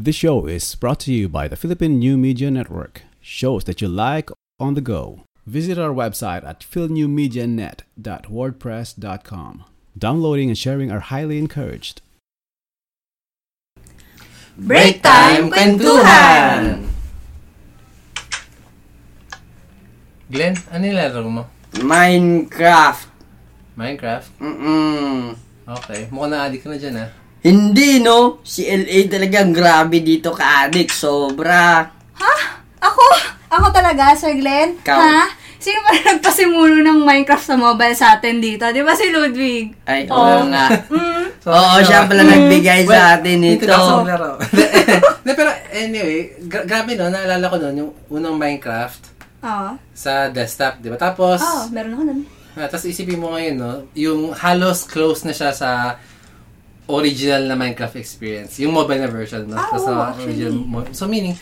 This show is brought to you by the Philippine New Media Network. Shows that you like on the go. Visit our website at philnewmedianet.wordpress.com. Downloading and sharing are highly encouraged. Break time kwentuhan! Glenn, ano nilalaro mo? Minecraft. Minecraft? Mm-mm. Okay. Mukhang na-addict ka na dyan, ah. Hindi, no? Si LA talagang grabe dito ka-addict. Sobra. Ha? Ako? Ako talaga, Sir Glenn? Ikaw. Ha? Sino ba nagpasimulo ng Minecraft sa mobile sa atin dito? Di ba si Ludwig? Ay, Oo. oo nga. Mm. Oo, siya pala nagbigay sa atin Dito ito. na ako maglaro. Hindi, pero anyway, gra- grabe no, naalala ko noon yung unang Minecraft Oo. sa desktop, di ba? Tapos, Oo, meron ako nun. ah, tapos isipin mo ngayon, no, yung halos close na siya sa original na Minecraft experience. Yung mobile na version, no? Ah, sa actually. original mo- So, meaning,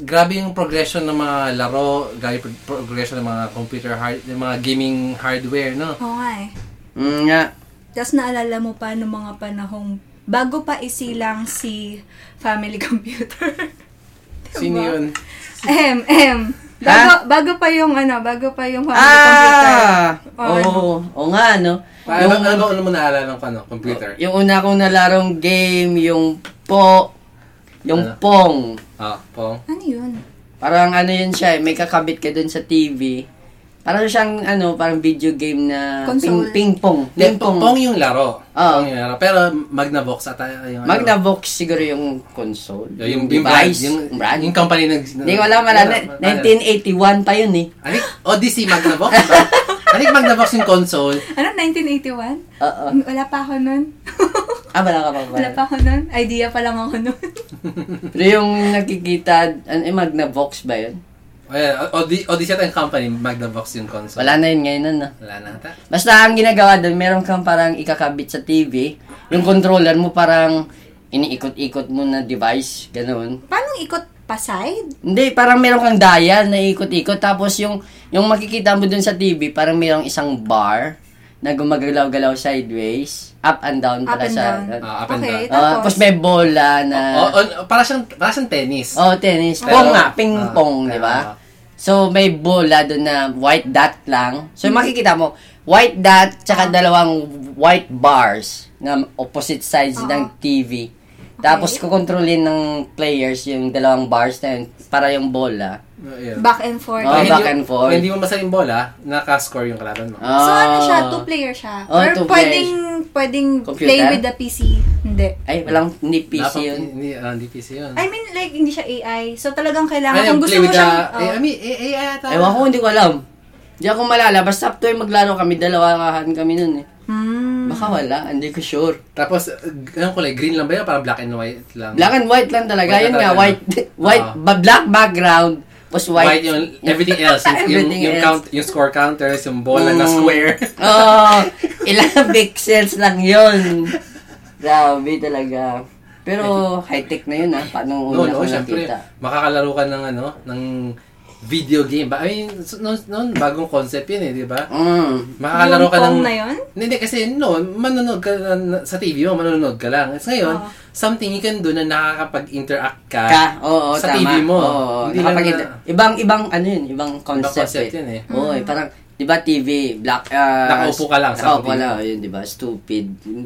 grabe yung progression ng mga laro, grabe yung pro- progression ng mga computer hard, yung mga gaming hardware, no? Oo nga eh. Mm, nga. Tapos naalala mo pa nung mga panahong bago pa isilang si family computer. Sino yun? Ehem, ehem. Bago, bago pa yung ano, bago pa yung family computer. Ah! Oo. Oo, oo nga, no? Ano, ano, ano, ano mo naalala ng ano, computer? Yung una kong nalarong game, yung Po, yung Ano? Pong. Ah, Pong. Ano yun? Parang ano yun siya, eh, may kakabit ka dun sa TV. Parang siyang ano, parang video game na Console. ping, ping pong. Ping pong. Pong yung laro. Pong yung laro. Pero Magnavox ata yung ano. Magnavox siguro yung console. Yung, yung, brand, device. yung, brand. yung company nag... Hindi ko alam, wala. na- 1981 pa yun eh. Ano? Odyssey Magnavox? Ano yung Magnavox yung console? Ano, 1981? Oo. Wala pa ako nun. Ah, wala ka pa Wala ba? pa ako nun. Idea pa lang ako nun. Pero yung nakikita, ano, eh, Magnavox ba yun? Well, Odyssey, Odyssey yung company, Magnavox yung console. Wala na yun ngayon nun, no? Wala na ata. Basta ang ginagawa doon, meron kang parang ikakabit sa TV. Yung controller mo parang iniikot-ikot mo na device, ganoon. Paano ikot pa side? Hindi, parang meron kang dial na ikot-ikot. Tapos yung, yung makikita mo dun sa TV, parang merong isang bar na gumagalaw-galaw sideways. Up and down Up pala and sa... down. Ah, up and Okay, down. Ah, tapos? tapos may bola na... Oh, oh, para siyang, para siyang tennis. Oh, tennis. Pero- Pong nga, ping-pong, Ah, di ba? ah. So, may bola doon na white dot lang. So, makikita mo, white dot, tsaka dalawang white bars na opposite sides Oo. ng TV. Tapos, kukontrolin ng players yung dalawang bars na yun para yung bola. Oh, yeah. Back and forth. Oh, back hindi- and forth. Kung hindi mo basa yung bola, naka-score yung kalaban mo. So, ano siya? Ah. Two-player siya? Oh, Or two pwedeng, pwedeng Computer? play with the PC? Hindi. Ay, walang hindi PC Dapat- yun. Hindi, ah, hindi PC yun. I mean, like, hindi siya AI. So, talagang kailangan, Ano, kung gusto mo siyang... the- eh, oh. I mean, eh, ata. Ewan ko, hindi ko alam. Hindi ako malala. Basta up to yung maglaro kami, dalawahan kami nun eh. Hmm. Baka wala, hindi ko sure. Tapos, uh, anong kulay? Green lang ba yun? Parang black and white lang. Black and white lang talaga. White Yun na nga, talaga. white, white, Ah. ba- black background, tapos White, white. yung everything else. Yung, yung, Everything yung, else. count, yung score counters, yung bola na Mm. square. Oo, ilang pixels lang yun. Grabe talaga. Pero high-tech na yun ah. Paano no, una no, ko syempre, nakita? makakalaro ka ng ano, ng video game ba? I mean, noon, noon bagong concept yun eh, di ba? Mm. Makakalaro ka ng... na yun? Hindi, kasi noon, manonood ka na- sa TV mo, manonood ka lang. At ngayon, Oo. something you can do na nakakapag-interact ka, Ka, oo, sa tama. TV mo. Oo, Hindi lang nakapagita. na- Ibang, ibang, ano yun, ibang Ibang concept, concept eh. yun eh. Oo, eh, parang, di ba TV, black, ah, Nakaupo ka lang sa Nakaupo TV. lang, yun, di ba, stupid.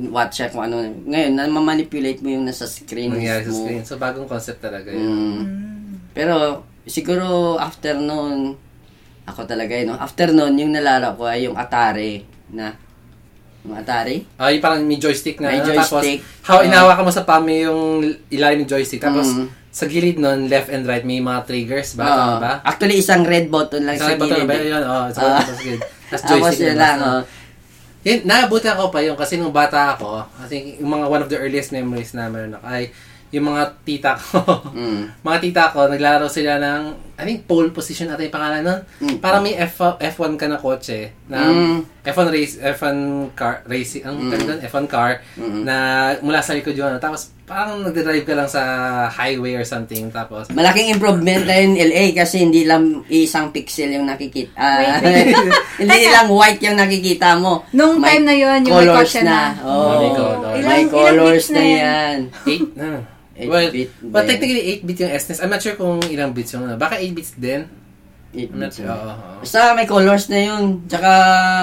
Watch check kung ano. Ngayon, na mamanipulate mo yung nasa screen Nangyari sa mo. screen. So, bagong concept talaga yun. Mm. Pero, siguro, after noon, ako talaga yun, no? after noon, yung nalaro ko ay yung Atari na, yung Atari? Ah, yung parang may joystick na. May joystick. Tapos, how Oo. inawa ka mo sa palm mo yung ilalim ng joystick. Tapos, Mm. sa gilid nun, left and right, may mga triggers ba? Tama ba? Actually, isang red button lang Sa sa button gilid. ba eh. yun? Oo, sa Ah. button sa gilid. Tapos Tapos joystick yun na lang, oh. Yun, naabutan ko pa yun kasi nung bata ako, I think yung mga one of the earliest memories na meron ako ay yung mga tita ko. Mm. mga tita ko, naglalaro sila ng, I think pole position ata yung pangalan nun. Mm. Parang may F, F1 ka na kotse, na Mm. F1 race, F1 car, racing, ang Mm. doon? F1 car, Mm. na mula sa likod yun. Tapos parang nagdadrive ka lang sa highway or something. Tapos, Malaking improvement na yun LA kasi hindi lang isang pixel yung nakikita. Ah, Wait, hindi lang white yung nakikita mo. Nung May time na yun, yung may colors caution na. Oh, May color. may Ilang- ilang colors bits na na yan? yan. eight, na, Well, 8-bit but technically 8-bit yung SNES. I'm not sure kung ilang bits yung ano. Baka 8 bits din. 8 I'm not bits. sure. yun. Oo, oo. Basta may colors na yun. Tsaka,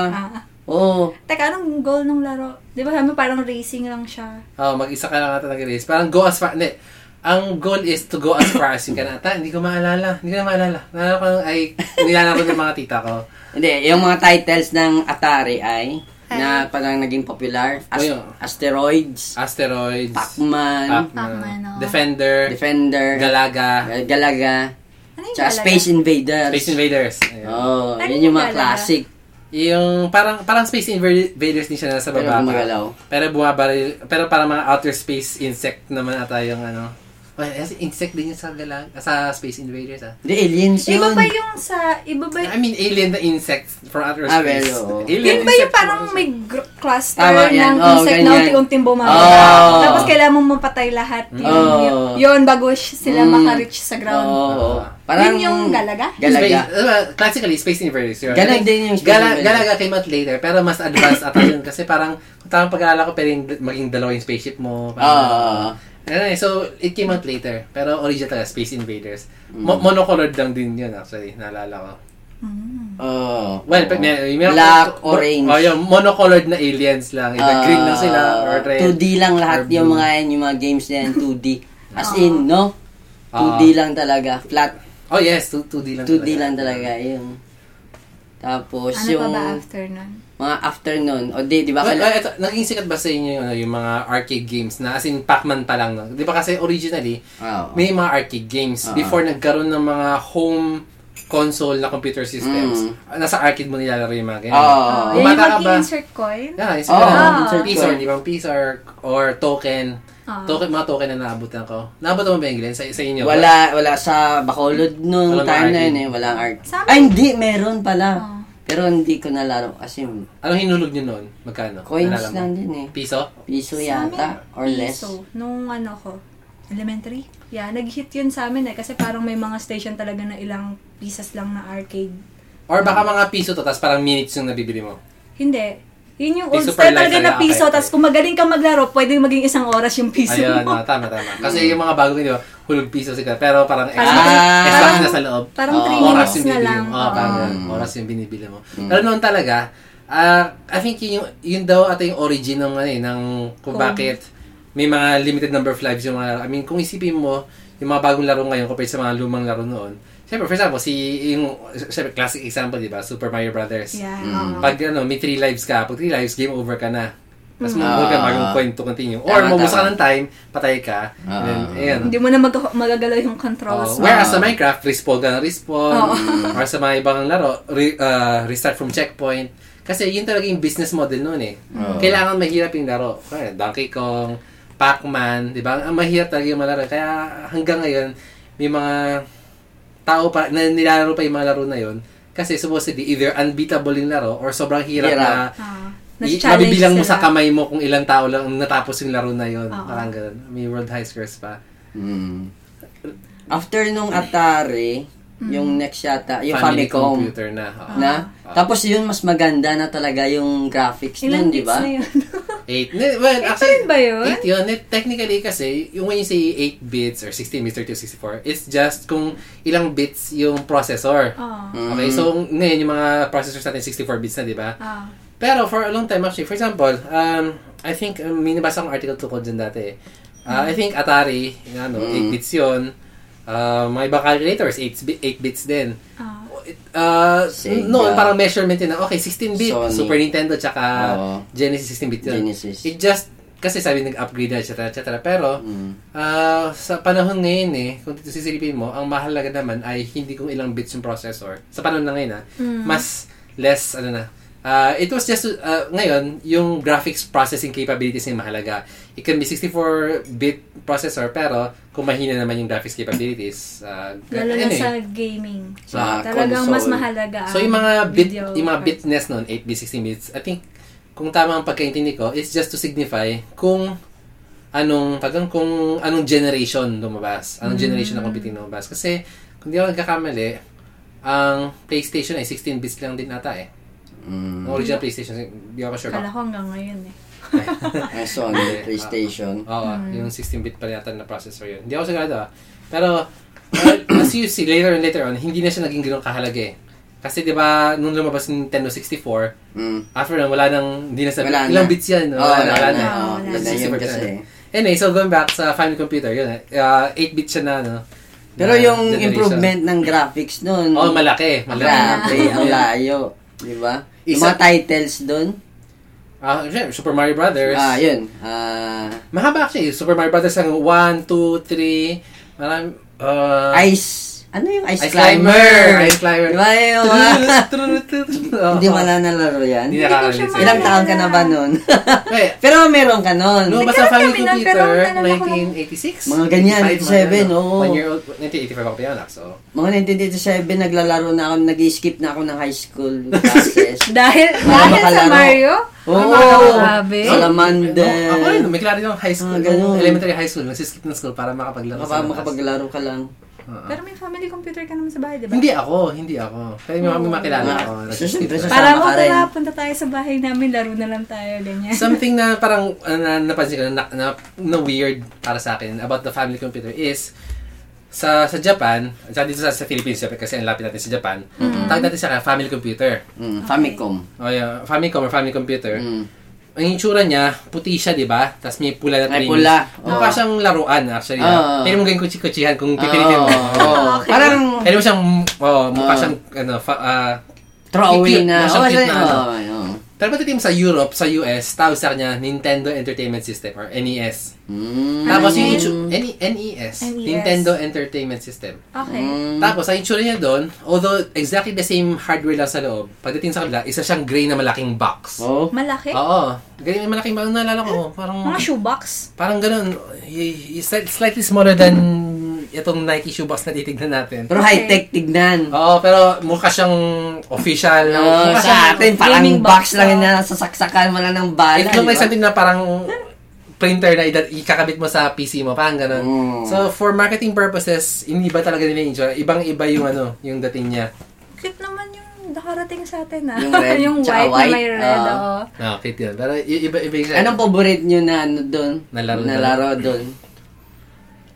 Ah. oo. Teka, anong goal ng laro? Di ba sabi parang racing lang siya? Oh, mag-isa ka lang ata nag-race. Parang go as far, hindi. Ang goal is to go as far as you can. Ata, hindi ko maalala. Hindi ko na maalala. Naalala ko lang ay nilalaro ng mga tita ko. Hindi, yung mga titles ng Atari ay, na parang naging popular. As- Oh. Asteroids, Asteroids, Pac-Man, Pac-Man, Pac-Man, oh. Defender, Defender, Galaga, Gal- Galaga, Ano yung tsaka? Space Invaders. Space Invaders. Ayun. Oh, Ano yun yung mga Galaga? classic. Yung parang parang Space Invaders din siya nasa Pero baba. gumagalaw. Pero bumabaril. Pero parang mga outer space insect naman ata yung ano. Well, as insect din yun sa galag sa Space Invaders ah. Hindi, aliens yun. Iba ba yung sa, iba ba I mean, alien na insects from outer Ah, space. well, oo. Alien Yun ba yung parang may gr- cluster Tama yan. ng Oo, insect na ganyan. unti-unting bumababa? Oo. Tapos kailangan mong mapatay lahat yun. Oo. Yun, yun bago sila Mm. maka-reach sa ground. Oo. Ah. Parang Yun yung Galaga? Space, Galaga. uh, classically, Space Invaders. Yun. Galag din yung Space Gala, Invaders. Galaga came out later, pero mas advanced ata yun. Kasi parang, kung tamang pag-aalala ko, pwedeng maging dalawa yung spaceship mo. Oo. Parang, Anyway, so, it came out later. Pero original talaga, Space Invaders. Mm. Mo- monocolored lang din yun, actually. Naalala ko. Oo. Well, pag may, may Black, orange. Oh, yung monocolored na aliens lang. Either green lang sila or Ah, red. 2D lang lahat or yung mga yan, yung mga games na yan, 2D. As in, no? 2D Ah. lang talaga. Flat. Oh, yes. 2, 2D lang 2D lang talaga. Yung tapos Ano yung pa ba after nun? Mga afternoon. O di, di ba? Well, kala- uh, ito, naging sikat ba sa inyo yung, ano, yung mga arcade games na as in Pac-Man pa lang? No? Di ba kasi originally, Oo. may mga arcade games Oo. before nagkaroon ng mga home console na computer systems. Mm. Nasa arcade mo nilalaro yung mga ganyan. Oo. Oh, yan yung mag-insert coin? Yeah, Oo, oh, insert piece coin. or, di ba? Piece or, or token. Ah. Token, mga token na naabutan ko. Naabutan mo ba yung Glenn? Sa, sa inyo? ba? Wala, wala sa Bacolod nung time na yun eh. Walang art. Ay, hindi. Meron pala. Oh. Pero hindi ko nalaro kasi Anong hinulog nyo noon? Magkano? coins Naalala mo? lang din eh. Piso? Piso Sa yata. amin, Or less. piso. Nung ano ko, elementary. Yeah, nag-hit yun sa amin eh. Kasi parang may mga station talaga na ilang pieces lang na arcade. Or baka mga piso to, tapos parang minutes yung nabibili mo. Hindi. Yun yung old super style talaga na piso. okay, Tapos okay. kung magaling ka maglaro, pwede maging isang oras yung piso Ayun, mo. ah, tama, tama. Kasi yung mga bago di ba, hulog piso sila. Pero parang extra, Ah. extra na sa loob. Parang Oo. 3 oras minutes na lang. mo. Oh, parang ganun. oras yung binibili mo. Pero noon talaga, ah, I think yun, yung, yun daw ata yung origin ng, ano, eh, ng kung Kung- bakit may mga limited number of lives yung mga laro. I mean, kung isipin mo, yung mga bagong laro ngayon compared sa mga lumang laro noon, Siyempre, for example, si, yung, siyempre, classic example, di ba? Super Mario Brothers. Yeah. Mm. Pag, ano, may 3 lives ka, pag 3 lives, game over ka na. Tapos Mm. mabuhay ka Ah. bagong point to continue. Or, Tama, mabusa ka ng time, patay ka. Ah. And then, ayan. Hindi mo na mag- magagalaw yung Oh, controls. whereas sa Ah. Minecraft, respawn ka ng respawn. Oo. or sa mga ibang laro, re- uh, restart from checkpoint. Kasi yun talaga yung business model noon eh. Oo. Kailangan mahirap yung laro. Kaya Donkey Kong, Pac-Man, di ba? Ang mahirap talaga yung malaro. Kaya hanggang ngayon, may mga tao pa na nilalaro pa yung mga laro na yun. Kasi supposedly, either unbeatable yung laro or sobrang hirap, Hirap. na Ah, i- mabibilang mo sa sila. kamay mo kung ilang tao lang ang natapos yung laro na yun. Oo. Parang ganun. May world high scores pa. Mm. After nung Atari, yung next yata, yung Family Famicom. computer na. Oo. Na? Ah. Tapos yun, mas maganda na talaga yung graphics Ilan nun, di bits ba? na yun? Eight. Ne- Well, Eight actually, rin ba yun? Eight yun. Ne- Technically kasi, yung when you say 8 bits or 16 bits, 32, 64, it's just kung ilang bits yung processor. Ah. Okay, so ngayon yung mga processors natin 64 bits na, di ba? Ah. Pero for a long time actually, for example, um, I think, um, may nabasa akong article tungkol dyan dati. Uh, I think Atari, yung ano, 8 bits yun. Uh, mga ibang calculators, 8, bi- 8 bits din. Ah. Uh, Sega. noon, parang measurement yun na, okay, 16-bit, Sony. Super Nintendo, tsaka Oo. Genesis 16-bit yun. Genesis. It just, kasi sabi nag-upgrade na, etc. etc. Pero, Mm. ah, sa panahon ngayon eh, kung dito sisilipin mo, ang mahalaga naman ay hindi kung ilang bits yung processor. Sa panahon na ngayon ah, mas less, ano na, Ah, it was just, uh, ngayon, yung graphics processing capabilities yung mahalaga. It can be 64-bit processor, pero kung mahina naman yung graphics capabilities, uh, Lalo na eh. sa gaming. Sa Talagang mas console. mahalaga So, yung mga bit, yung mga bitness nun, 8 bits, 16 bits, I think, kung tama ang pagkaintindi ko, it's just to signify kung anong, tagang kung anong generation lumabas. Anong generation ng computing lumabas. Kasi, kung di ako nagkakamali, ang PlayStation ay 16 bits lang din ata eh. Mm. Original PlayStation, di ako sure Kala ko hanggang ngayon eh. Ang Sony PlayStation. Oo, yung 16-bit pa yata na processor yun. Hindi ako sigurado ah. Pero, well, as you see, later and later on, hindi na siya naging ganun kahalaga eh. Kasi di ba nung lumabas yung Nintendo 64, Mm. after nun, wala nang, hindi na sabi, Wala na. ilang bits yan? Wala na, wala na. Wala wala na. yun 64%. kasi. Anyway, so going back sa family computer, yun eh. Uh, 8-bit siya na, no? Pero na yung generation. improvement ng graphics nun, Oh, malaki. Malaki. grabe, ang layo. Di ba? Yung Isa- mga titles dun, Ah, syempre, Super Mario Brothers. ah, yun. Ah, Mahaba actually. Super Mario Brothers ang 1, 2, 3, marami, uh, Ice, ano yung Ice, Ice Climber? Climber. Ice Climber. Di ba yung mga, hindi mo na nalaro yan? Hindi nakakalit sa'yo. Ilang taon ka na ba nun? Eh, Pero meron ka nun. No, basta family computer, pero naalala ko lang. 1986. Mga ganyan, 87, no? oo. One year old, 1985 ako pinanak, so. Mga 1987, naglalaro na ako, nag-skip na ako ng high school classes. Dahil, dahil sa. Mario? Oo! Grabe. Salamander. Ako rin, may klaro yung high school, elementary high school, nagsiskip ng school para makapaglaro makapaglaro ka lang. Oo. Pero may family computer ka naman sa bahay, di ba? Hindi ako, hindi ako. Kaya may mga makilala ako. Para mo tara, punta tayo sa bahay namin, laro na lang tayo, ganyan. Something na parang uh, na, napansin ko na, na, na weird para sa akin about the family computer is sa sa Japan, sa dito sa, sa Philippines kasi ang lapit natin sa Japan, tawag natin siya family computer. Mm, Famicom. O yeah, Famicom or family computer. Mm. Ang itsura niya, puti siya, di ba? Tapos may pula na May trimmings. pula. Mukha Oo. siyang laruan, actually. Oo. ah. Pwede mo gawin kutsi-kutsihan kung pipilitin mo. Oo. Oo. Okay. Parang Pwede mo siyang, oh, mukha Oo. siyang, ano, fa, ah, throwaway cute na. na, siyang Oo, cute na, ano. oo. pero mo sa Europe, sa US, tawag sa kanya Nintendo Entertainment System or NES. Mm. Tapos Ano yung yun? itsura, NES, NES. Nintendo Entertainment System. Okay. Mm. Tapos, ang itsura niya doon, although exactly the same hardware lang sa loob, pagdating sa kabila, isa siyang gray na malaking box. Oh. Malaki? Oo. Gray na malaking box. Naalala ko, parang... Mga shoebox? Parang ganun. Y- y- slight- slightly smaller than itong Nike shoebox na titignan natin. Pero high-tech tignan. Oo, pero mukha siyang official. Oo, mukha sa siyang, atin, parang box box, lang na sasaksakan mo lang ng bala. it look di like something na parang printer na ida- ikakabit mo sa PC mo. Parang ganun. Mm. So, for marketing purposes, hindi ba talaga nila yung itsura? Ibang-iba yung ano, yung dating niya. Cute naman yung nakarating sa atin, ah. Yung red, yung white, white, na may red, ah. oo. Ah, cute yun. Pero y- iba-iba yung... Anong paborito nyo na ano doon? Nalaro doon? Nalaro doon.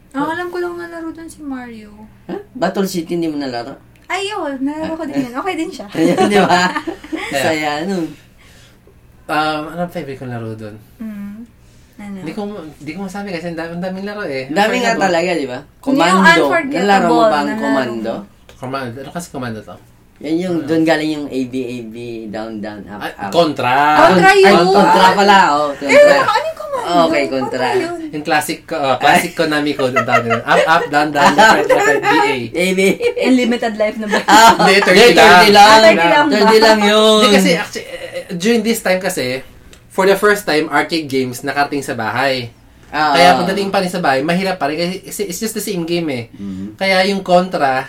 Ang alam ko lang nalaro dun si Mario. Huh? Battle City hindi mo nalaro? Ay, yun. Nalaro ko din yun. Okay din siya. Ayun, di ba? Saya nun. Um, anong favorite kong laro doon? Mm. Ano? Hindi ko, hindi ko masabi kasi ang dami- ang daming laro eh. Dami nga talaga, di ba? Yung Commando. unforgettable Nalaro mo ba ang Commando? Commando. Ano kasi commando to? Yan yung, doon galing yung AB, AB, down, down, up, Ah, up. kontra. Contra Ay, yun. kontra pala, oh. Eh, Kontra. ano yung commando? Okay, kontra. yun? Yung classic, uh, classic Konami ang tawag nila. Up, up, down, down, left, left, BA. AB. Unlimited life na ba? Ah, Hindi, 30 hindi, 30 lang. lang. Ah, 30 lang ba? 30 lang yun. Hindi kasi, actually, eh, during this time kasi, for the first time, arcade games nakarating sa bahay. Ah, Kaya pagdating pa rin sa bahay, mahirap pa rin kasi it's just the same game eh. Mhm. Kaya yung kontra,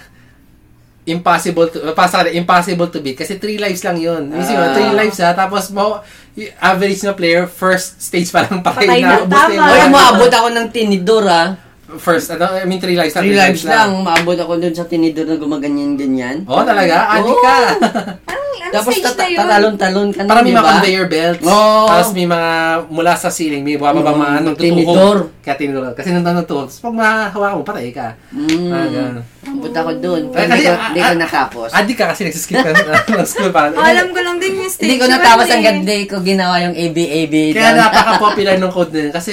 impossible to, pasa impossible to beat kasi 3 lives lang yun. Isip mo, Ah. 3 lives ha, tapos mo, average na player, first stage pa lang patay, Patay na. na, tama. Oy, umabot ako ng tinidor, ah. First, ano, I mean 3 lives na. 3 lives lang. Umabot ako dun sa tinidor na gumaganyan-ganyan. Oh, talaga? Adi Oo. ka. Anong Tapos stage tata- na yun? tatalon-talon ka na, Parang may di mga ba? conveyor belts. Oo. Tapos may mga mula sa ceiling, may bumaba Mm, mga anong tinidor. Kaya tinidor. Kasi nung tanong to, pag mahawakan mo, patay ka. Mm. Ah, ganun. Umabot ako dun. Eh, Hindi kasi, ko, ah, hindi ko ah, natapos. Adi ka kasi nagsiskip ka ng school pa. Oh, alam ko lang din yung stage. Hindi ko natapos eh. hanggang day ko ginawa yung AB-AB. Kaya napaka-popular ng code na yun. Kasi,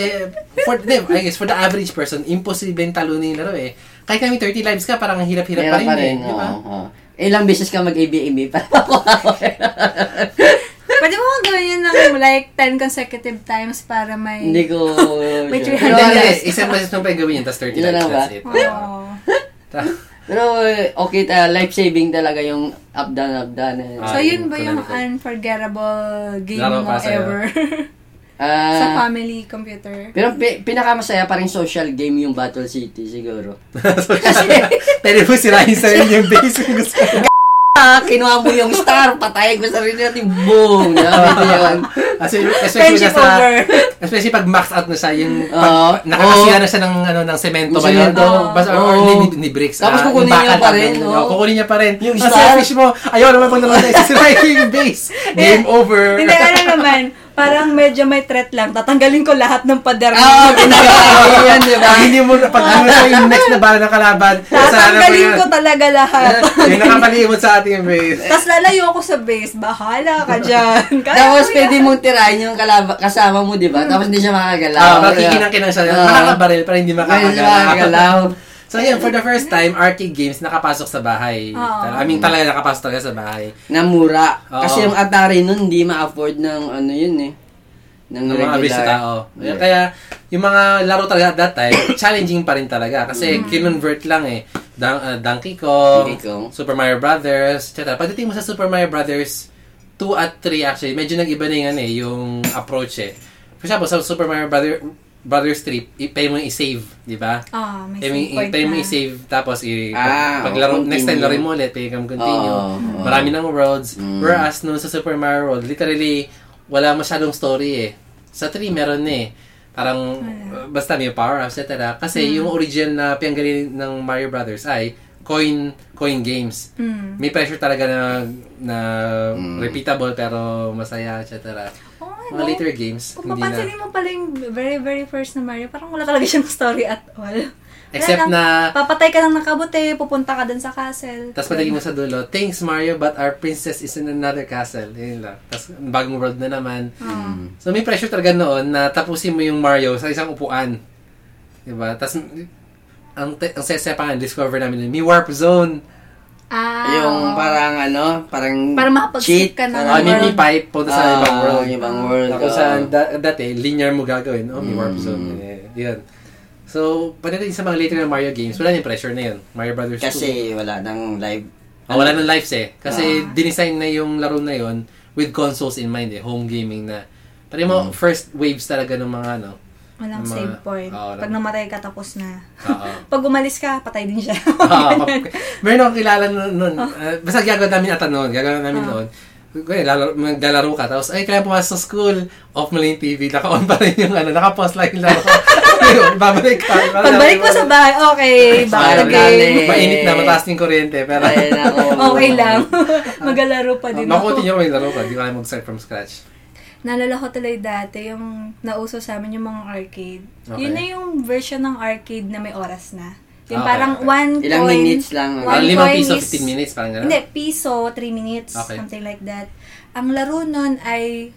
for them, I guess, for the average person, imposible yung talunin yung laro eh. Kahit kami 30 lives ka, parang ang hirap-hirap pa rin, eh. Di ba? oo, oo. Ilang beses ka mag-AB-AB para Pwede mo gawin yun ng like 10 consecutive times para may... Hindi ko... May sure. 300 Hindi, Pero, hindi. Isang beses nung pa gawin yun, tapos 30 Yun lang ba? that's it. Pero eh, okay, ta, life-saving talaga yung up down, up down. eh. Ah, So, yun ba yun yung unforgettable game Laro mo pa sa'yo. ever? Ah, sa family computer? pero pi- pinakamasaya pa rin social game yung Battle City siguro. Pwede mo sirahin sa inyo yung base kung gusto mo. Ah, kinuha mo yung star, patayin ko sarili natin, boom! Yun. Kasi, especially na sa, over. especially pag max out na siya, yung pag, nakakasira na siya ng, ano, ng semento ba yun? semento. Basta, or, Oo. hindi, ni, ni bricks. Tapos ah, kukunin niya pa rin. Oo, kukunin niya pa rin. Yung star. selfish mo. Ayaw naman pag naman tayo sisirahin yung base. Game over. Hindi, ano naman, parang medyo may threat lang. Tatanggalin ko lahat ng pader. Oo, oh, ginagawa ko yan, di ba? Hindi mo, pag ano sa yung next na bala ng kalaban, Tatanggalin ko talaga lahat. Yung nakapalimot sa ating base. Tapos lalayo ako sa base. Bahala ka dyan. Kaya Tapos pwede mong tirahin yung kalaba, kasama mo, di ba? Tapos hindi siya makagalaw. Ah, makikinang-kinang siya. Oo. Makakabaril, pero hindi makakagalaw. So yan, for the first time, arcade games nakapasok sa bahay. Oo. I mean, talaga nakapasok talaga sa bahay. Na mura. Oo. Kasi yung Atari nun, hindi ma-afford ng ano yun eh. Ng mga average regular. na tao. Yeah. Kaya, yung mga laro talaga at that time, challenging pa rin talaga. Kasi kinonvert lang eh. Dan- uh, Donkey Kong, Donkey Kong. Super Mario Brothers, etc. Pagdating mo sa Super Mario Brothers 2 at 3 actually, medyo nag-iba na yung, ano, eh, yung approach eh. For example, sa Super Mario Brother, Brothers 3, i- pwede mo i-save, di ba? Ah, may Pwede save i- point pwede mo i-save, tapos i- Ah, paglaro, oo, next time continue. laro mo ulit, pwede kang continue. Oo, oo. Marami ng worlds. Mm. Whereas, no, sa Super Mario World, literally, wala masyadong story eh. Sa 3, meron eh. Parang, uh, basta may power-ups, etc. Kasi Mm. yung original na pianggali ng Mario Brothers ay coin coin games. Mm. May pressure talaga na na Mm. repeatable pero masaya, etc. Mga ano? later games, Kung hindi na. papansinin mo pala yung very, very first na Mario, parang wala talaga siyang story at all. Except lang. na Papatay ka lang ng kabuti, pupunta ka dun sa castle. Tapos padating mo sa dulo, thanks Mario, but our princess is in another castle. Yun lang. Tapos bagong world na naman. Ah. So may pressure talaga noon na tapusin mo yung Mario sa isang upuan. Diba? Tapos ang, te- ang sese pa nga, discover namin, yun, may warp zone. Ah, Yung parang ano, parang Para makapag-skip ka ng Ah, may, world. pipe, punta sa Ah, ibang world. ibang world, Tapos oo. sa da- dati, linear mo gagawin. Oh, may warp Mm. zone. Eh, yun. So, pagdating sa mga later na Mario games, wala na yung pressure na yun. Mario Brothers 2. Kasi wala nang live. Ah, wala nang lives eh. Kasi Ah. dinesign na yung laro na yon with consoles in mind eh. Home gaming na. Pero yung mga Mm. first waves talaga ng mga ano. Walang Mga- save point. Oo, Pag namatay ka, tapos na. Oo. Pag umalis ka, patay din siya. Ah, pap- Meron akong kilala nun. nun. Ah, basta gagawin namin ata noon. Gagawin namin Ah. noon. Kaya lalo, maglalaro ka. Tapos, ay, kaya pumasok sa school. Off mo lang yung TV. Naka-on pa rin yung ano. Naka-pause lang yung laro. Babalik ka. Pagbalik mo sa bahay, okay, back na game. Mainit na, mataas yung kuryente. Pero, Ay, nako. Okay lang. Magalaro pa din makuti ako. nyo yung laro ko. Hindi ko kaya mag-start from scratch. Naalala ko tuloy dati, yung nauso sa amin yung mga arcade. Okay. Yun na yung version ng arcade na may oras na. Yung Okay, parang okay. one Ilang coin. minutes lang. One Parang limang piso, is- 15 minutes. Parang gano'n. Hindi, piso, 3 minutes, Okay. something like that. Ang laro nun ay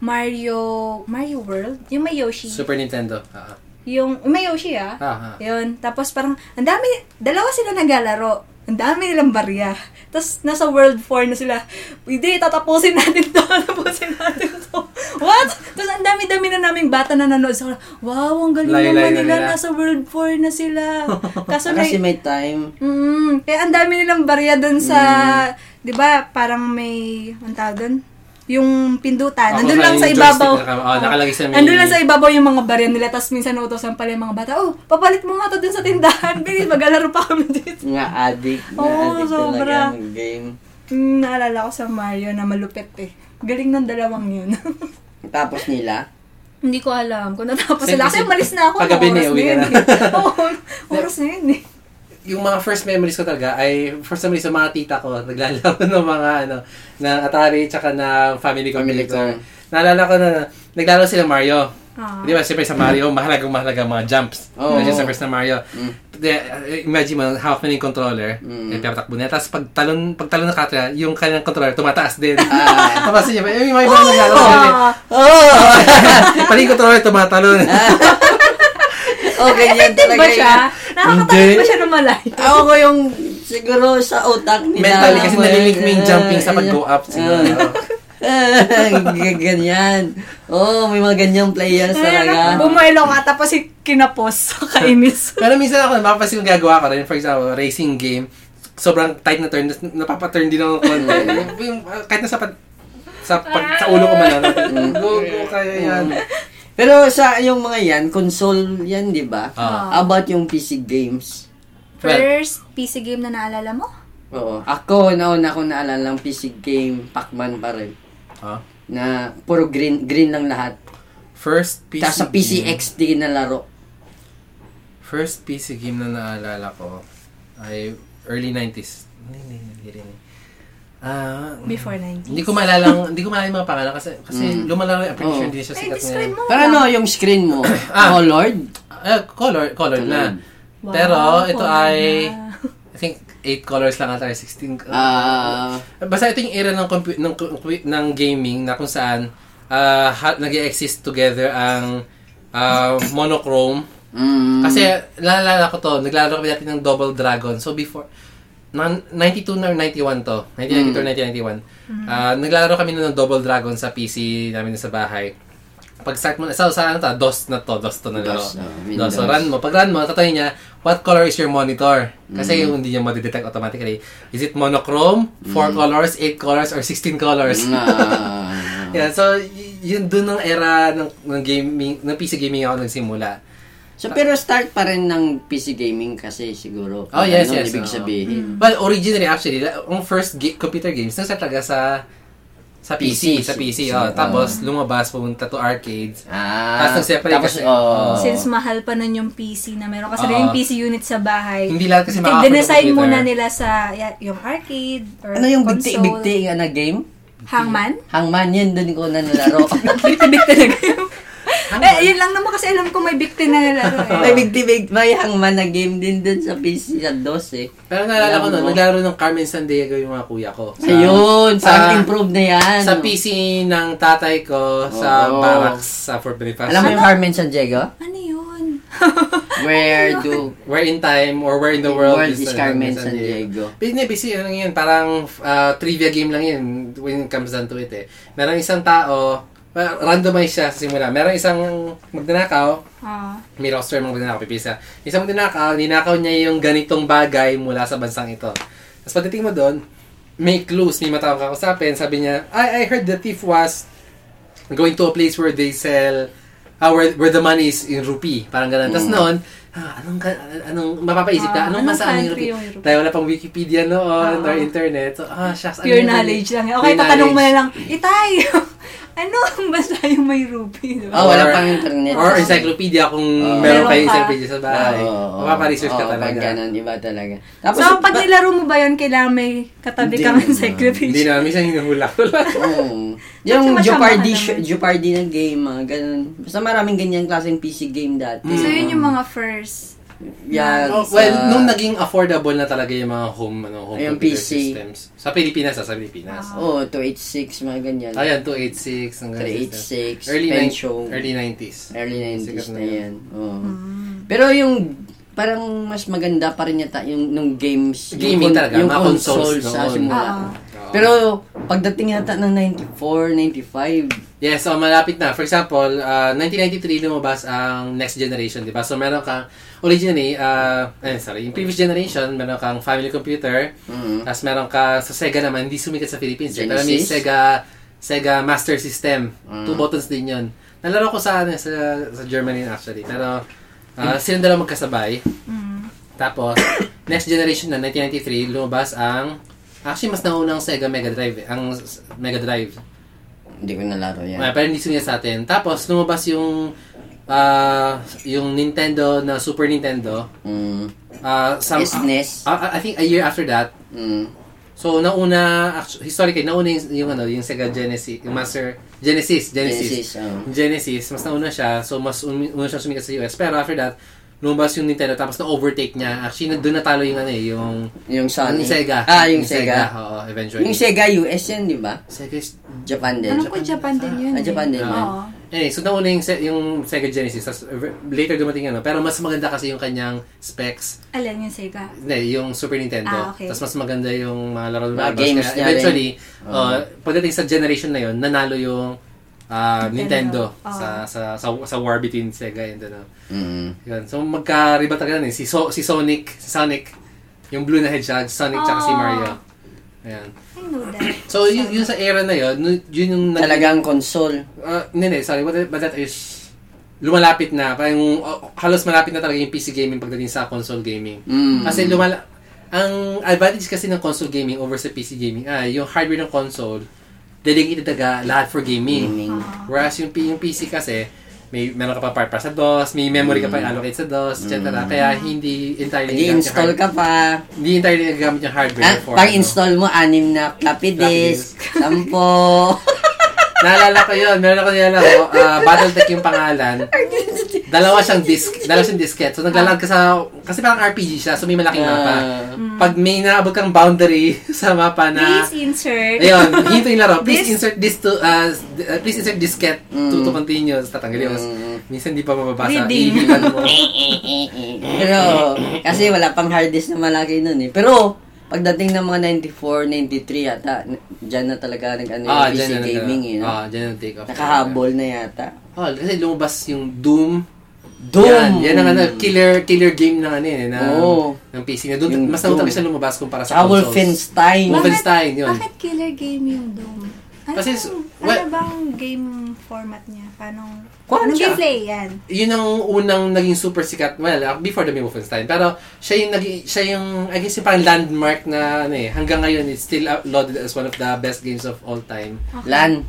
Mario, Mario World? Yung may Yoshi. Super Nintendo. Ah, Yung, may Yoshi ah. ah. ah. Yun. Tapos parang, ang dami, dalawa sila naglalaro. Ang dami nilang barya. Tapos, nasa World 4 na sila. Hindi, tatapusin natin to. Tatapusin natin to. What? Tapos, ang dami-dami na naming bata na nanood. So, wow, ang galing na naman nila. nila. Nasa World 4 na sila. Kaso, Kasi may time. mm, kaya ang dami nilang barya dun sa, Mm. di ba, parang may, ang tawag dun? Yung pindutan. Ako Nandun lang sa ibabaw. na- oh, nakalagay sa may- Nandun lang sa ibabaw yung mga barya nila. Tapos minsan nautosan pala yung mga bata, oh, papalit mo nga to dun sa tindahan. Bilis, maglalaro pa kami dito. Nga addict. Nga Oo, addict sobra. talaga ng game. Hmm, naalala ko sa Mario na malupit eh. Galing ng dalawang yun. Tapos nila, Hindi ko alam kung natapos sila. Kasi umalis na ako. paggabi na, uwi ka na. eh. Oo, oras na yun eh. Yung mga first memories ko talaga ay for some reason mga tita ko naglalaro ng mga ano ng Atari tsaka na Family Family Computer. Com. Naalala ko na naglalaro sila Mario. Ah. Di ba, siyempre sa Mario, mahalagang mahalaga ang mga jumps. Oo. Kasi sa first na Mario. Mm. Imagine mo, hawak mo na yung controller, Mm. eh, tatakbo niya. Tapos pag talon, pag talon ng katra, yung kanyang controller tumataas din. Ah. Tapos niya, eh, may mga naglalaro sila. Ah, Oh! Pati yung controller tumatalon. oh, ganyan effective talaga ba siya? Hindi. ba siya ng malayo? Ako ko yung siguro sa utak nila. Mentally, kasi nalilink mo yung jumping sa pag-go up. Siguro. G- ganyan. Oo, oh, may mga ganyang players talaga. Bumuelo ka, tapos si kinapos. Kainis. Pero minsan ako, mapapasin yung gagawa ko rin. For example, racing game, sobrang tight na turn, napapaturn din ako kahit na sa, pag, sa, pag, sa ulo ko man, ano, go, go, kaya yan. Pero sa yung mga yan, console yan, di ba? Ah. About yung PC games. First PC game na naalala mo? Oo. Ako, nauna ko naalala ng PC game, Pac-Man pa rin. Ah. Na puro green green lang lahat. First PC Tapos sa PC game, XD na laro. First PC game na naalala ko ay early 90s. Hindi, hindi, hindi rin. Ah, Before 90s. hindi ko maalala, hindi ko maalala yung mga pangalan kasi kasi lumalaro, I'm pretty sure hindi siya sikat ngayon. mo. Pero ano, yung screen mo, Ah. colored? Ah, color, color na. Wow, Pero ito ay na. I think 8 colors lang ata, 16. Ah, Basta ito yung era ng compu- ng, ng gaming na kung saan uh, nag-exist together ang ah, monochrome. mm, Kasi naalala ko to, naglalaro kami dati ng Double Dragon. So before, 92 na or 91 to. 1992 or 1991. Ah, naglalaro kami nun ng Double Dragon sa PC namin sa bahay. Pag start mo, sa, sa ano to, DOS na to, DOS to na laro. DOS, oh, DOS. Windows. So run mo. Pag run mo, tatanungin niya, what color is your monitor? Kasi yung hindi niya ma-detect automatically. Is it monochrome, 4 colors, 8 colors, or 16 colors? ah, Yeah, so yun dun ng era ng, ng gaming, ng PC gaming ako nagsimula. So, pero start pa rin ng PC gaming kasi siguro. Oh, yes, ano, yes, Ibig sabihin. Well, originally actually, ang first ga- computer games nasa talaga sa sa PC, PC, sa PC. PC, oh. ah. Tapos lumabas pumunta to arcades. Ah, Tapos nag-separate tapos, kasi- oh, Since mahal pa nun yung PC na meron kasi rin yung PC unit sa bahay. Hindi lahat kasi makaka- Dinesign computer. muna nila sa yung arcade or ano yung console. bigti-bigti na game? Hangman? Hangman, yun dun ko na nalaro. Bigti-bigti na game. Eh, yun lang naman kasi alam ko may bigti na nilaro eh. may bigti-bigti, may hangman na game din dun sa PC sa DOS eh. Pero naalala ko nun, naglaro ng Carmen Sandiego yung mga kuya ko. Sa- Ayun, sa- parang improve na yan. Sa PC ng tatay ko sa Oo. barracks sa Fort Bonifacio. Alam mo yung Carmen Sandiego? Ano yun? Where do Where in time or where in the world, world is uh, Carmen Sandiego? Busy, busy, ano yan, parang uh, trivia game lang yan when it comes down to it eh. Merong isang tao, randomize siya sa simula. Merong isang magnanakaw, Ah. may roster mga magnanakaw, pipisa. Isang magnanakaw, ninakaw niya yung ganitong bagay mula sa bansang ito. Tapos pagdating mo doon, may clues, may mataong kakusapin. Sabi niya, I, I heard the thief was going to a place where they sell, ah, where, where the money is in rupee. Parang ganun. Tapos noon, ah, anong, ka- anong, mapapaisip ka, Ah, anong anong rupee? yung rupee? Dahil wala pang Wikipedia noon Ah. or internet. So, ah, shucks. ano Pure yun? knowledge lang. Okay, tatanong mo na lang, Itay, ano ang basta yung may rupee? Diba? Oh, wala Or- pang internet. Or encyclopedia kung Oo. meron Meron kayo ka. encyclopedia sa bahay. Oo, oo, Mapaparesearch ka oo, Pag talaga. ganun, iba talaga. Tapos, so, pag ba- nilaro mo ba yun, kailangan may katabi Hindi kang encyclopedia? Hindi na, minsan hinuhula ko lang. Oo. yung Jeopardy. Jeopardy na game, mga ganun. Basta maraming ganyan klaseng PC game dati. So, yun yung mga first. Yan. Oh, sa- well, nung naging affordable na talaga yung mga home, ano, home Yung computer PC. systems. Sa Pilipinas, ah, sa Pilipinas. Oh, 286, mga ganyan. Ayan, 286. hanggang 386, Early, nine- Pentium. early 90s. Early 90s Sikat na na yun. yan. Oo. Pero yung parang mas maganda pa rin yata yung nung games. Gaming yung, talaga, Yung mga consoles consoles sa simula. Oo. Pero pagdating yata ng 94, 95, Yes, so malapit na. For example, uh, 1993 lumabas ang Next Generation, di ba? So meron kang, originally, uh, eh, sorry, yung previous generation, meron kang family computer, mm, tapos meron ka sa Sega naman, hindi sumikat sa Philippines. eh. Pero may Genesis? Sega, Sega Master System. Mm. Two buttons din yun. Nalaro ko sa, ano, sa, sa Germany actually. Pero, uh, silang dalawa magkasabay. Mm. Tapos, next generation na, 1993, lumabas ang, actually, mas naunang Sega Mega Drive, eh, ang Mega Drive. hindi ko nalaro yan. Yeah. pero hindi sumikat sa atin. Tapos, lumabas yung, ah, yung Nintendo na Super Nintendo. Mm, Uh, some, SNES. ah, I think a year after that, Mm, So, nauna, actu- historically, nauna yung, yung, ano, yung Sega Genesis, yung Master, Genesis, Genesis. Genesis, oh. Genesis, mas nauna siya, so mas umi- una siya sumikat sa US. Pero after that, lumabas yung Nintendo, tapos na-overtake niya. Actually, na- doon natalo yung ano eh, yung, Yung Sony. yung Sega. Ah, yung, Sega. Oo, eventually. Yung Sega US yan, di ba? Sega is, Japan din. Alam ko Japan din yun. Ah, Japan din eh. yan. Oo. Anyway, so nauna yung, Se- yung Sega Genesis, tapos later dumating ano, pero mas maganda kasi yung kanyang specs. Alin yung Sega? Hindi, yung Super Nintendo. Ah, okay. Tapos mas maganda yung mga laro Mga na games niya eventually, rin. uh, pagdating sa generation na yon nanalo yung ah, Nintendo, Nintendo. sa, sa sa sa war between Sega and ano. Mm. Yun. So magkariba talaga eh. Si, so, si Sonic, si Sonic, yung blue na hedgehog, Sonic tsaka si Oh. Mario. Ayan. I know that. So yun, yun sa era na yun, yun yung nag- Talagang console. Uh, hindi, hindi, sorry, but, but that is lumalapit na, parang uh, halos malapit na talaga yung PC gaming pagdating sa console gaming. Mm. Kasi lumala ang advantage kasi ng console gaming over sa PC gaming ay yung hardware ng console dedicated talaga lahat for gaming. Gaming. Whereas yung, P- yung PC kasi may meron ka pa part para sa DOS, may memory ka pa allocate sa DOS, etc. Kaya hindi entirely Nag-install ka pa. Hindi entirely gamit yung hardware Ah, for pag ano. mo, anim na floppy Floppy disk, sampo. Naalala ko yun, meron ako nilala ko, uh, Battletech yung pangalan. Dalawa siyang disk, dalawa siyang disket. So naglalag ka sa, kasi parang RPG siya, so may malaking mapa. Ah. Pag may naabot kang boundary sa mapa na, Please insert. ayun, hinto yung laro, please This- insert this to, uh, uh, please insert disket to, to continue. So tatanggalin mo. Mm. Minsan di pa mababasa. Reading. Mo. Pero, kasi wala pang hard disk na malaki nun eh. Pero, pagdating ng mga 94, 93 yata, dyan na talaga nag ano yung Ah, PC na gaming eh. no? Ah, dyan na take off. Nakahabol na yata. Oh, kasi lumabas yung Doom. Doom! Yan, yan ang ano, killer killer game ng ano yun, eh, na, Oo. ng PC na. Doon, mas nautang Doom. siya lumabas kumpara sa Tsaka consoles. Wolfenstein. Wolfenstein, yun. Bakit killer game yung Doom? Ano, Kasi, ano well- bang game format niya? Paano? Kwan siya? gameplay yan? yun ang unang naging super sikat, well, before the Wolfenstein. Pero siya yung naging, siya yung, I guess yung parang landmark na, ano eh, hanggang ngayon, it's still uploaded as one of the best games of all time. LAN.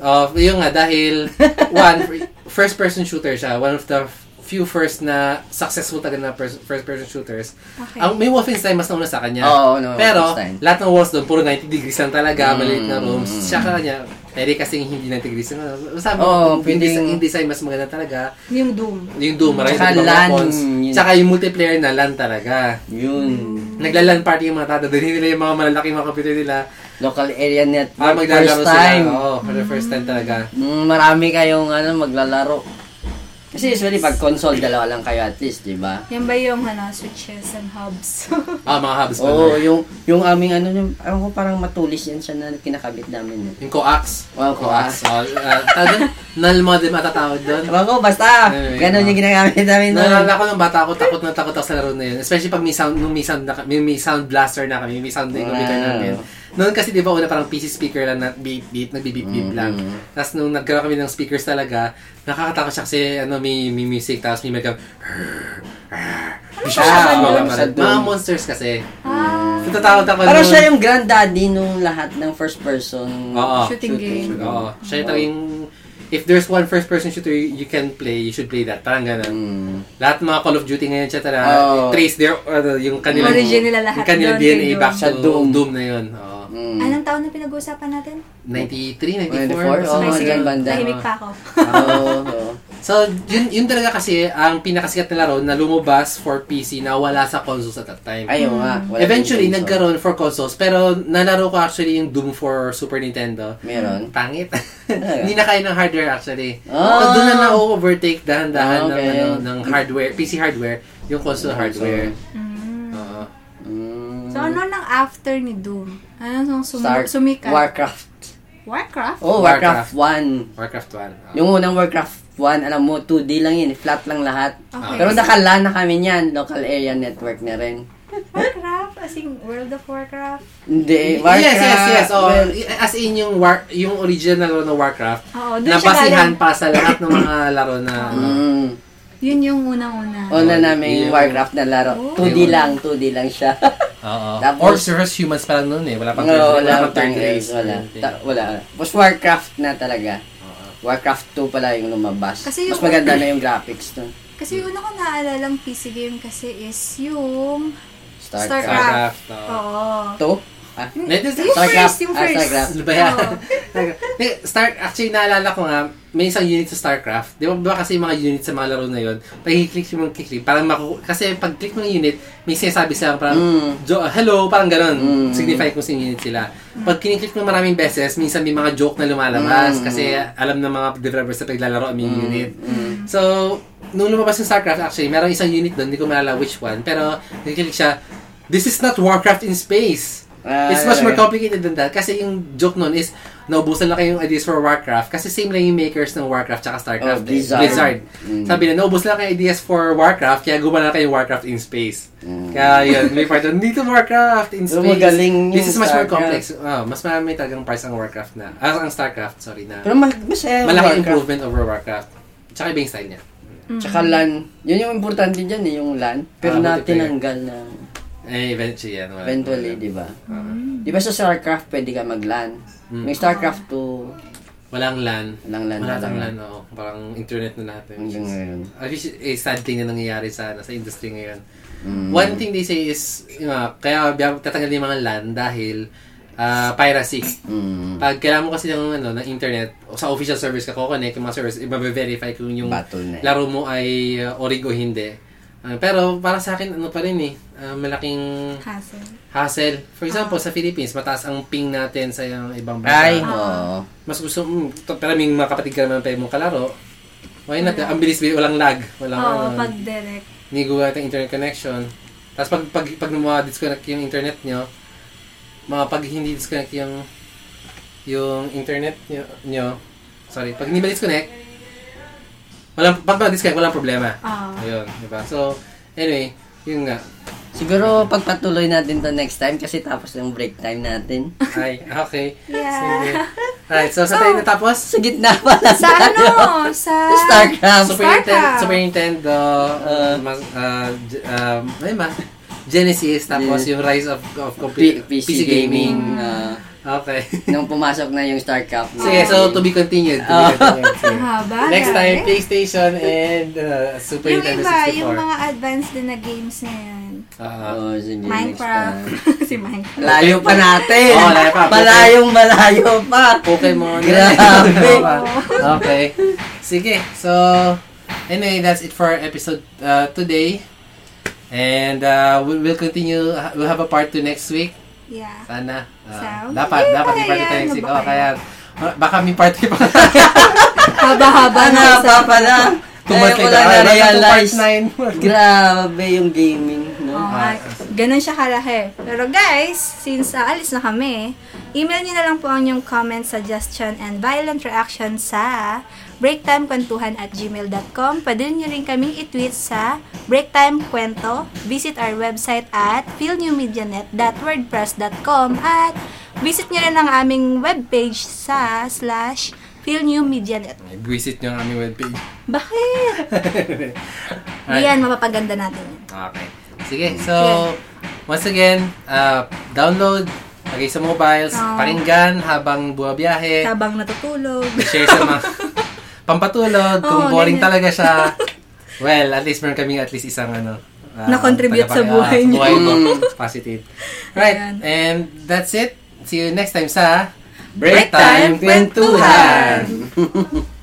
Uh, yun nga, dahil, one, first-person shooter siya. One of the few first na successful talaga na pers- first-person shooters. Okay. Ang may Wolfenstein mas nauna sa kanya. Oo, no, Pero, Wolfenstein. lahat ng walls doon, puro 90 degrees lang talaga, Mm. maliit na rooms. Siya ka kanya, pwede kasing hindi 90 degrees. Ano, Sabi mo, yung, pwedeng- design, yung design mas maganda talaga. Yung Doom. Yung Doom, marami Tsaka ibang LAN, yun. Tsaka yung multiplayer na LAN talaga. Yun. Nagla-LAN party yung mga tata. Dali nila yung mga malalaking mga computer nila. Local area network. Para maglalaro first sila. time. Oo, for the first time talaga. Mm, marami kayong ano, maglalaro. Kasi usually pag console, dalawa lang kayo at least, di ba? Yan ba yung ano, switches and hubs? Ah, mga hubs pa. Oo, yung, yung aming ano, yung, ewan ko parang matulis yan siya na kinakabit namin. Eh. Yung coax. Wow, coax. Oh, uh, tawag doon? Null modem matatawag doon. Ewan ko, basta, Anyway, ganun ah. yung ginagamit namin nun. Naalala ko ng bata ako, takot na takot ako sa laro na yun. Especially pag may sound, nung may sound, na, may, may sound blaster na kami, may sound na yung computer Wow. namin. Noon kasi di ba una parang PC speaker lang na beep beep, nagbi-beep beep Mm-hmm. lang. Tapos nung nagkaroon kami ng speakers talaga, nakakatakot siya kasi ano, may, may music, tapos may mga Ano siya Ah, mga, monsters kasi. ah, Natatakot ako Parang siya yung granddaddy nung lahat ng first person Oo. Shooting game. Oo. Siya yung if there's one first person shooter you can play, you should play that. Parang ganun. Mm. Lahat mga Call of Duty ngayon, etc. Oo. trace their, uh, yung kanilang, Origin nila lahat yung kanilang doon DNA Doom. back Sa to Doom. Doom. na yun. Oo. Mm. Anong taon na pinag-uusapan natin? 93, 94? 94? Oo, something mga like dyan that. banda. Tahimik pa ako. Oo, oo. So, yun, yun talaga kasi ang pinakasikat na laro na lumabas for PC na wala sa consoles at that time. Ayaw nga. wala Eventually, nagkaroon for consoles, pero nalaro ko actually yung Doom for Super Nintendo. Meron. Pangit. Hindi na kaya ng hardware actually. Ah. So, doon na na-overtake dahan-dahan Ah, okay. ng, ano, ng hardware, PC hardware, yung console hardware. Mm. Mm. So, ano nang after ni Doom? Ano nung sum- sumikat? Warcraft. Warcraft? Oh, Warcraft 1. Warcraft 1. Oo. Yung unang Warcraft 1, alam mo, 2D lang yun. Flat lang lahat. Okay. Pero nakalan na kami niyan. Local area network na rin. Warcraft? As in, World of Warcraft? Hindi. Warcraft. yes, yes, yes. Oh, well, as in yung war, yung original laro ng Warcraft, Oo, doon siya nabasihan galing. pa sa lahat ng mga laro na ano. mm, Yun yung unang-una. una namin Yung- Warcraft na laro. Oh. 2D lang. 2D lang siya. Oo. Tapos- Or versus humans pa lang noon eh. Wala pang No, wala, wala pang pang race. Wala. Ta- wala. Tapos Warcraft na talaga. Warcraft 2 pala yung lumabas. Kasi Mas yung- maganda na yung graphics dun. Kasi yung una ko naalalang PC game kasi is yung... Starcraft. Starcraft. oo. Oo. 2? Ah, Yung Starcraft. first, yung Ah, first. Starcraft. Ano ba yan? Hindi, Star, actually, naalala ko nga, may isang unit sa StarCraft. Di ba ba kasi yung mga unit sa mga laro na yun, pag i-click mo click, parang maku... Kasi pag click mo ng unit, may sinasabi sila parang, Mm. jo- hello, parang ganon. Mm. Signify kung sino unit sila. Pag kiniklik mo maraming beses, minsan may mga joke na lumalabas Mm. kasi alam ng mga developers na paglalaro ang yung unit. Mm. So, nung lumabas yung StarCraft, actually, meron isang unit doon, hindi ko maalala which one, pero nakiklik siya, this is not Warcraft in space. Ah, It's much more complicated than that. Kasi yung joke nun is, naubusan lang kayong ideas for Warcraft. Kasi same lang yung makers ng Warcraft tsaka Oh, StarCraft. eh. Blizzard. Mm. Sabi na, naubos lang kayo ideas for Warcraft, kaya gumawa na kayo Warcraft in space. Mm. Kaya yun, may part doon, dito Warcraft in space. magaling This is much more complex. Oh, mas marami talagang parts ang Warcraft na, ah, ang StarCraft, sorry na. Pero mal- masaya yung Malaki Warcraft. improvement over Warcraft. Tsaka iba yung style niya. Tsaka LAN. Yun yung importante dyan eh, yung LAN. Pero na Ah, multiplayer. tinanggal na Eh, eventually yan. wala- eventually, di ba? Ah. Di ba sa StarCraft pwede ka mag-LAN? Mm. May StarCraft 2, walang LAN. Walang LAN Wala. LAN, oo. Parang internet na lahat. eh. Hanggang ngayon. At least, eh, sad thing na nangyayari sa, sa industry ngayon. Mm. One thing they say is, yun nga, kaya tatanggalin yung mga LAN dahil ah, piracy. Mm. Pag kailangan mo kasi ng, ano, ng internet, o sa official service ka kukonek, yung mga service, i-verify kung yung laro mo ay uh, orig o hindi. Ah, pero para sa akin, ano pa rin eh, ah, malaking Hassle. hassle. For example, sa Philippines, mataas ang ping natin sa yung ibang bansa. Ay, oo. Mas gusto, mm, to- pero may mga kapatid ka naman pa yung kalaro. Why not? Ang bilis, walang lag. Walang, Oo, ano, pag direct. hindi gumawa ng internet connection. Tapos pag, pag, pag ma-disconnect yung internet nyo, mga pag hindi disconnect yung yung internet nyo, nyo sorry, pag hindi ma-disconnect, walang, pag ma-disconnect, walang problema. Ah. Ayun, di ba? So, anyway, yun nga. Siguro pagpatuloy natin to next time kasi tapos yung break time natin. Ay, okay. Yeah. Sige. Alright, so sa tayo natapos? Sa gitna pa lang Sa ano? Sa... Starcraft. Super Nintendo. Super Nintendo, uh, mas, uh, um, ano yun ba? Genesis, tapos Yeah. yung Rise of, of P- computer, PC, gaming. ah, Okay. nung pumasok na yung StarCraft. Sige, so to be continued. To be continued. Sige. Ang haba. Next time, PlayStation and uh, Super Yung Nintendo iba, 64. yung mga advanced din na games ngayon. Ah, Oo, sige, next Minecraft. si Minecraft. Layo pa natin. Oo, layo pa. Malayong malayo pa. Pokemon. Grabe. okay. Sige. So, anyway, that's it for our episode uh, today. And uh, we will continue. We'll have a part 2 next week. Yeah. Sana. Uh, Sounds dapat, good. dapat may part 2 Ayan, next week. ano ba Oh, kaya, uh, baka may part 3 pa. Haba-haba Ano na pa pala? Tumat Ngayon ko ka. lang Ah, na-realize. part 9. Grabe yung gaming. No? Oh, ay, ganun siya kalaki. Pero guys, since aalis na kami, email niyo na lang po ang inyong comments, suggestion, and violent reaction sa breaktimekwentuhan at gmail.com. Pwede niyo rin kaming i-tweet sa breaktimekwento. Visit our website at feelnewmedianet.wordpress.com at visit niyo rin ang aming webpage sa slash feelnewmedianet. Visit nyo ang aming webpage. Bakit? Alright. Yan, mapapaganda natin. Okay. Sige, so, once again, uh, download, lagay sa mobiles, Oo. pakinggan habang buwabiyahe, Habang natutulog. share sa mga pampatulog, kung Oo, boring ganyan. talaga siya. Well, at least meron kaming at least isang ano, uh, Na-contribute sa buhay niyo. buhay mo. Positive. Right, Ayan. and that's it. See you next time sa Break Time Kwentuhan!